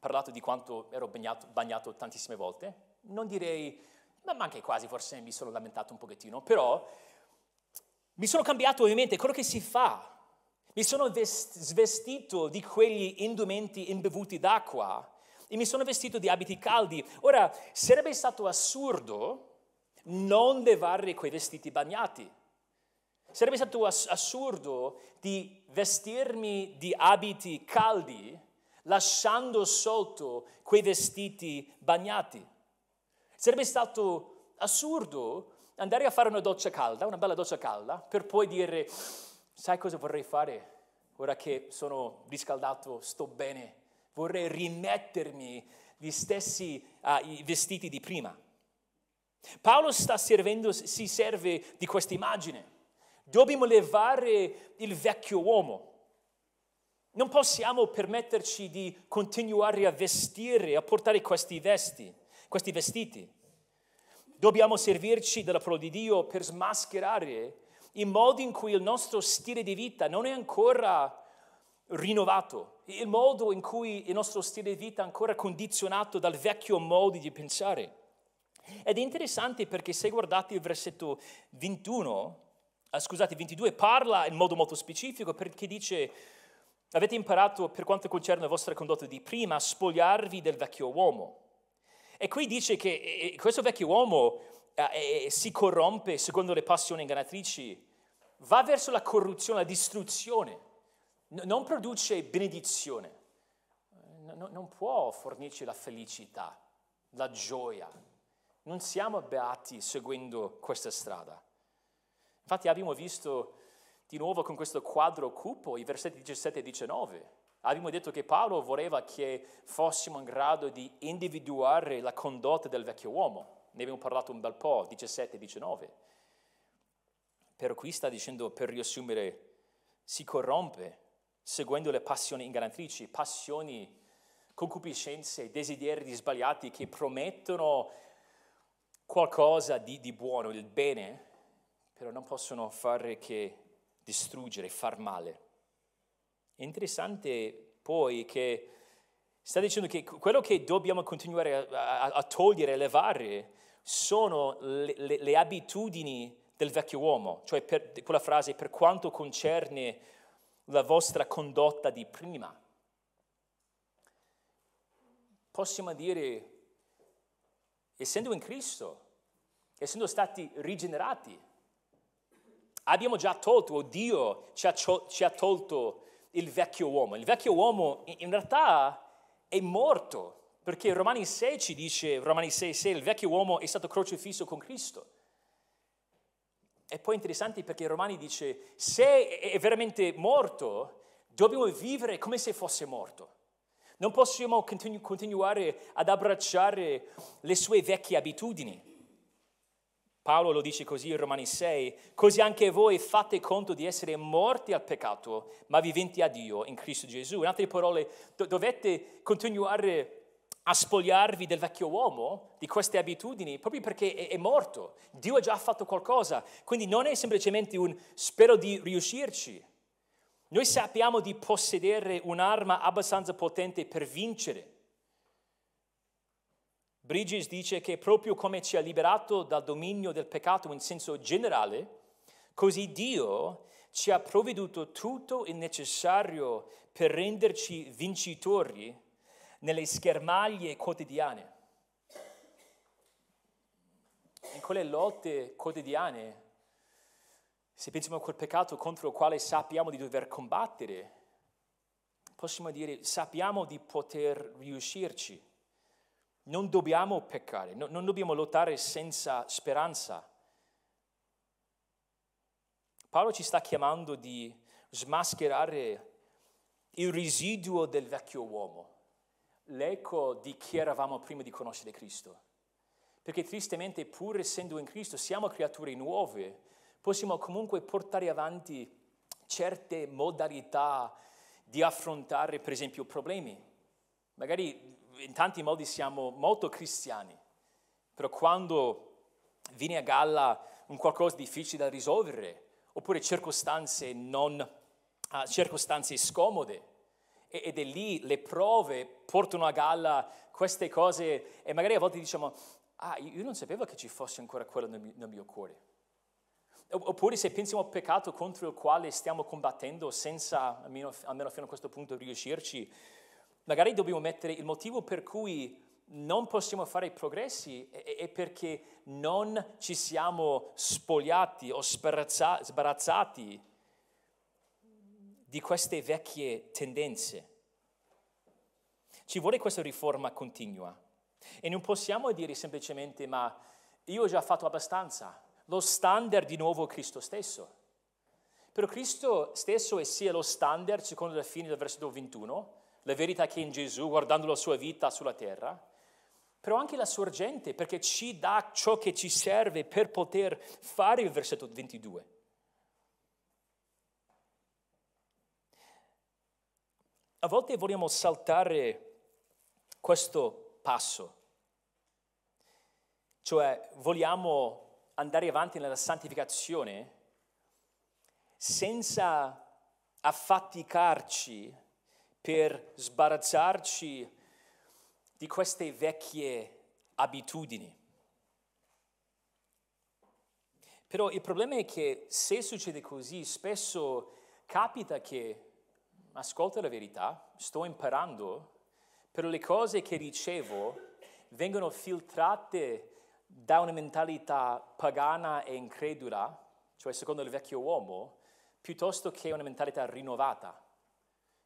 parlato di quanto ero bagnato, bagnato tantissime volte, non direi, ma anche quasi forse mi sono lamentato un pochettino, però mi sono cambiato ovviamente quello che si fa mi sono vest- svestito di quegli indumenti imbevuti d'acqua e mi sono vestito di abiti caldi. Ora, sarebbe stato assurdo non levare quei vestiti bagnati. Sarebbe stato ass- assurdo di vestirmi di abiti caldi lasciando sotto quei vestiti bagnati. Sarebbe stato assurdo andare a fare una doccia calda, una bella doccia calda, per poi dire sai cosa vorrei fare? Ora che sono riscaldato, sto bene, vorrei rimettermi gli stessi uh, vestiti di prima. Paolo sta servendo, si serve di questa immagine. Dobbiamo levare il vecchio uomo. Non possiamo permetterci di continuare a vestire, a portare questi vesti, questi vestiti. Dobbiamo servirci della parola di Dio per smascherare il modo in cui il nostro stile di vita non è ancora rinnovato, il modo in cui il nostro stile di vita è ancora condizionato dal vecchio modo di pensare. Ed è interessante perché se guardate il versetto 21, ah, scusate, 22, parla in modo molto specifico perché dice avete imparato per quanto concerne la vostra condotta di prima a spogliarvi del vecchio uomo. E qui dice che questo vecchio uomo eh, si corrompe secondo le passioni ingannatrici, va verso la corruzione, la distruzione, non produce benedizione, N- non può fornirci la felicità, la gioia. Non siamo beati seguendo questa strada. Infatti abbiamo visto di nuovo con questo quadro cupo i versetti 17 e 19. Abbiamo detto che Paolo voleva che fossimo in grado di individuare la condotta del vecchio uomo ne abbiamo parlato un bel po', 17 19. Però qui sta dicendo, per riassumere, si corrompe seguendo le passioni ingannatrici, passioni, concupiscenze, desideri sbagliati che promettono qualcosa di, di buono, il bene, però non possono fare che distruggere, far male. È interessante poi che sta dicendo che quello che dobbiamo continuare a, a, a togliere, a levare, sono le, le, le abitudini del vecchio uomo, cioè per, quella frase per quanto concerne la vostra condotta di prima. Possiamo dire, essendo in Cristo, essendo stati rigenerati, abbiamo già tolto, o Dio ci ha, ci ha tolto il vecchio uomo. Il vecchio uomo in realtà è morto perché Romani 6 ci dice, Romani 6, 6, il vecchio uomo è stato crocifisso con Cristo. E poi è interessante perché Romani dice, se è veramente morto, dobbiamo vivere come se fosse morto. Non possiamo continu- continuare ad abbracciare le sue vecchie abitudini. Paolo lo dice così in Romani 6, così anche voi fate conto di essere morti al peccato, ma viventi a Dio in Cristo Gesù. In altre parole, do- dovete continuare a spogliarvi del vecchio uomo, di queste abitudini, proprio perché è, è, morto. Dio ha già fatto qualcosa. Quindi non è semplicemente un spero di riuscirci. Noi sappiamo di possedere un'arma abbastanza potente per vincere. Bridges dice che proprio come ci ha liberato dal dominio del peccato in senso generale, così Dio ci ha provveduto tutto il necessario per renderci vincitori nelle schermaglie quotidiane. In quelle lotte quotidiane, se pensiamo a quel peccato contro il quale sappiamo di dover combattere, possiamo dire sappiamo di poter riuscirci. Non dobbiamo peccare, no, non dobbiamo lottare senza speranza. Paolo ci sta chiamando di smascherare il residuo del vecchio uomo, l'eco di chi eravamo prima di conoscere Cristo. Perché tristemente, pur essendo in Cristo, siamo creature nuove, possiamo comunque portare avanti certe modalità di affrontare, per esempio, problemi. Magari in tanti modi siamo molto cristiani, però quando viene a galla un qualcosa di difficile da risolvere, oppure circostanze, non, uh, circostanze scomode, ed è lì le prove portano a galla queste cose e magari a volte diciamo, ah, io non sapevo che ci fosse ancora quello nel mio, nel mio cuore. Oppure se pensiamo al peccato contro il quale stiamo combattendo senza, almeno, almeno fino a questo punto, riuscirci, Magari dobbiamo mettere il motivo per cui non possiamo fare progressi è perché non ci siamo spogliati o sbarazzati di queste vecchie tendenze. Ci vuole questa riforma continua e non possiamo dire semplicemente ma io ho già fatto abbastanza, lo standard di nuovo Cristo stesso. Però Cristo stesso è sia lo standard, secondo la fine del versetto 21, la verità che è in Gesù, guardando la sua vita sulla terra, però anche la sorgente, perché ci dà ciò che ci serve per poter fare il versetto 22. A volte vogliamo saltare questo passo, cioè vogliamo andare avanti nella santificazione senza affaticarci per sbarazzarci di queste vecchie abitudini. Però il problema è che se succede così, spesso capita che ascolto la verità, sto imparando, però le cose che ricevo vengono filtrate da una mentalità pagana e incredula, cioè secondo il vecchio uomo, piuttosto che una mentalità rinnovata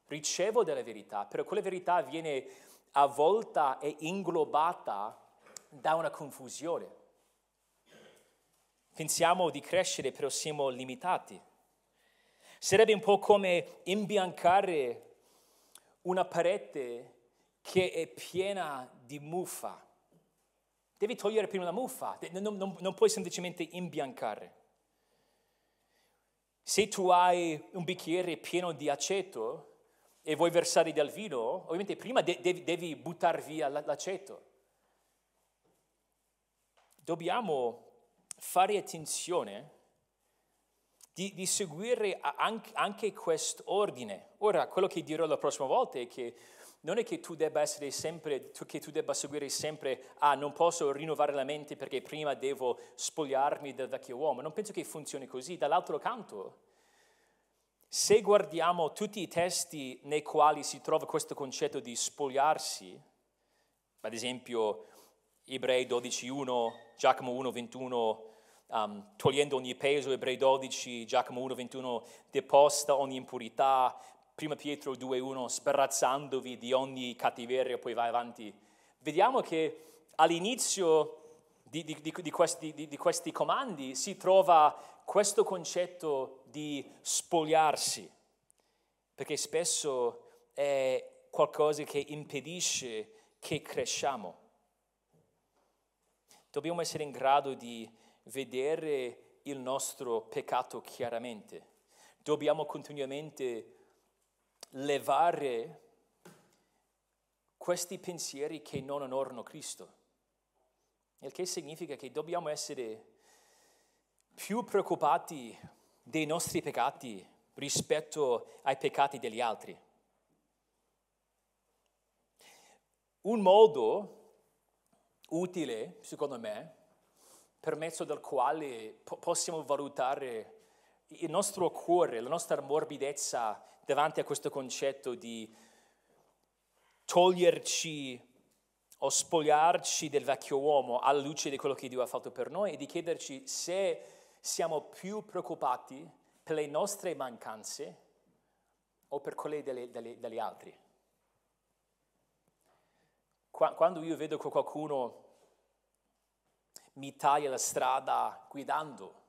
ricevo delle verità, però quella verità viene avvolta e inglobata da una confusione. Pensiamo di crescere, però siamo limitati. Sarebbe un po' come imbiancare una parete che è piena di muffa. Devi togliere prima la muffa, non, non, non puoi semplicemente imbiancare. Se tu hai un bicchiere pieno di aceto, e vuoi versare del vino, ovviamente prima de- devi, devi buttare via l'aceto. Dobbiamo fare attenzione di, di seguire anche, anche quest'ordine. Ora, quello che dirò la prossima volta è che non è che tu debba essere sempre, che tu debba seguire sempre, ah, non posso rinnovare la mente perché prima devo spogliarmi del vecchio uomo. Non penso che funzioni così. Dall'altro canto, se guardiamo tutti i testi nei quali si trova questo concetto di spogliarsi, ad esempio Ebrei 12.1, Giacomo 1.21, um, togliendo ogni peso, Ebrei 12, Giacomo 1.21, deposta ogni impurità, 1 Pietro 2.1, sbarazzandovi di ogni cattiveria, poi vai avanti. Vediamo che all'inizio di, di, di, questi, di questi comandi si trova questo concetto di spogliarsi, perché spesso è qualcosa che impedisce che cresciamo. Dobbiamo essere in grado di vedere il nostro peccato chiaramente. Dobbiamo continuamente levare questi pensieri che non onorano Cristo. Il che significa che dobbiamo essere più preoccupati dei nostri peccati rispetto ai peccati degli altri. Un modo utile, secondo me, per mezzo del quale po- possiamo valutare il nostro cuore, la nostra morbidezza davanti a questo concetto di toglierci o spogliarci del vecchio uomo alla luce di quello che Dio ha fatto per noi e di chiederci se siamo più preoccupati per le nostre mancanze o per quelle degli altri. Quando io vedo che qualcuno mi taglia la strada guidando,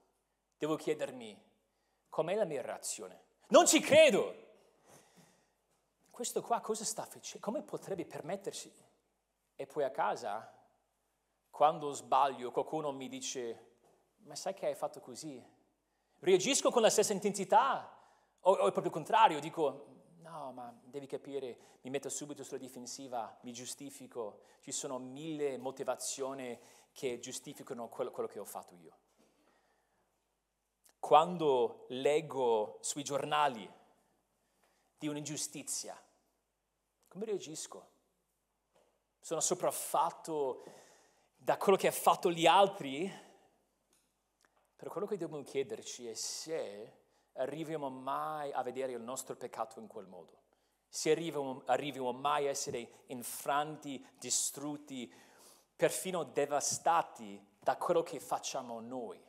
devo chiedermi com'è la mia reazione. Non ci credo! Questo qua cosa sta facendo? Come potrebbe permettersi? E poi a casa, quando sbaglio, qualcuno mi dice, ma sai che hai fatto così? Reagisco con la stessa intensità o, o è proprio il contrario, dico, no, ma devi capire, mi metto subito sulla difensiva, mi giustifico, ci sono mille motivazioni che giustificano quello, quello che ho fatto io. Quando leggo sui giornali di un'ingiustizia, come reagisco? sono sopraffatto da quello che ha fatto gli altri, però quello che dobbiamo chiederci è se arriviamo mai a vedere il nostro peccato in quel modo, se arriviamo, arriviamo mai a essere infranti, distrutti, perfino devastati da quello che facciamo noi.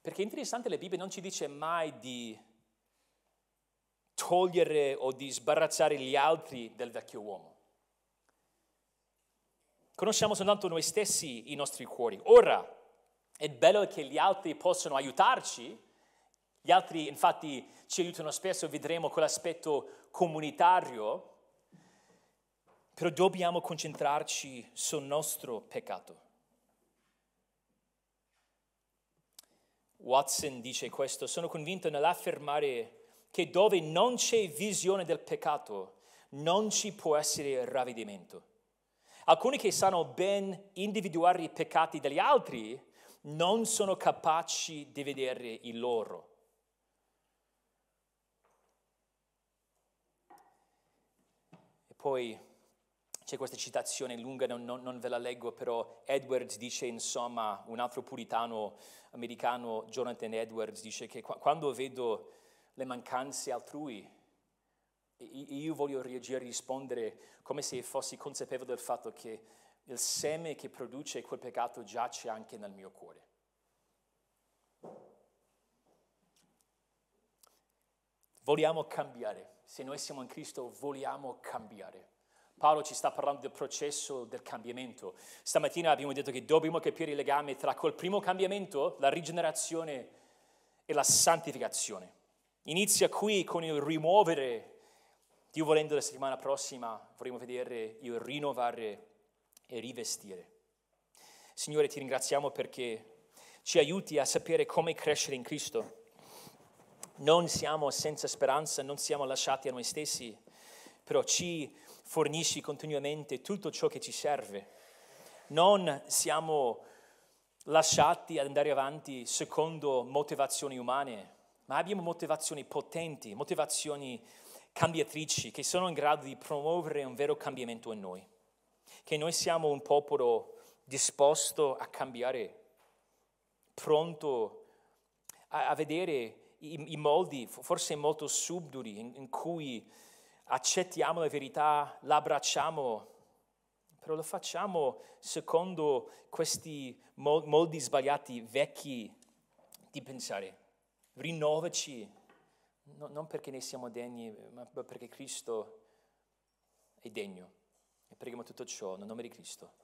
Perché è interessante, la Bibbia non ci dice mai di togliere o di sbarazzare gli altri del vecchio uomo. Conosciamo soltanto noi stessi i nostri cuori. Ora, è bello che gli altri possano aiutarci, gli altri infatti ci aiutano spesso, vedremo quell'aspetto comunitario, però dobbiamo concentrarci sul nostro peccato. Watson dice questo, sono convinto nell'affermare che dove non c'è visione del peccato non ci può essere ravvedimento. Alcuni che sanno ben individuare i peccati degli altri non sono capaci di vedere i loro. E poi c'è questa citazione lunga, non, non, non, ve la leggo, però Edwards dice, insomma, un altro puritano americano, Jonathan Edwards, dice che quando vedo le mancanze altrui. Io voglio reagire e rispondere come se fossi consapevole del fatto che il seme che produce quel peccato giace anche nel mio cuore. Vogliamo cambiare. Se noi siamo in Cristo, vogliamo cambiare. Paolo ci sta parlando del processo del cambiamento. Stamattina abbiamo detto che dobbiamo capire il legame tra quel primo cambiamento, la rigenerazione e la santificazione. Inizia qui con il rimuovere, Dio volendo la settimana prossima vorremmo vedere il rinnovare e rivestire. Signore, ti ringraziamo perché ci aiuti a sapere come crescere in Cristo. Non siamo senza speranza, non siamo lasciati a noi stessi, però ci fornisci continuamente tutto ciò che ci serve. Non siamo lasciati ad andare avanti secondo motivazioni umane, ma abbiamo motivazioni potenti, motivazioni cambiatrici che sono in grado di promuovere un vero cambiamento in noi. Che noi siamo un popolo disposto a cambiare, pronto a, a vedere i, i, moldi, forse molto subdoli, in, in cui accettiamo la verità, l'abbracciamo, però lo facciamo secondo questi moldi sbagliati vecchi di pensare rinnovaci, no, non perché ne siamo degni, ma perché Cristo è degno. E preghiamo tutto ciò nel nome di Cristo.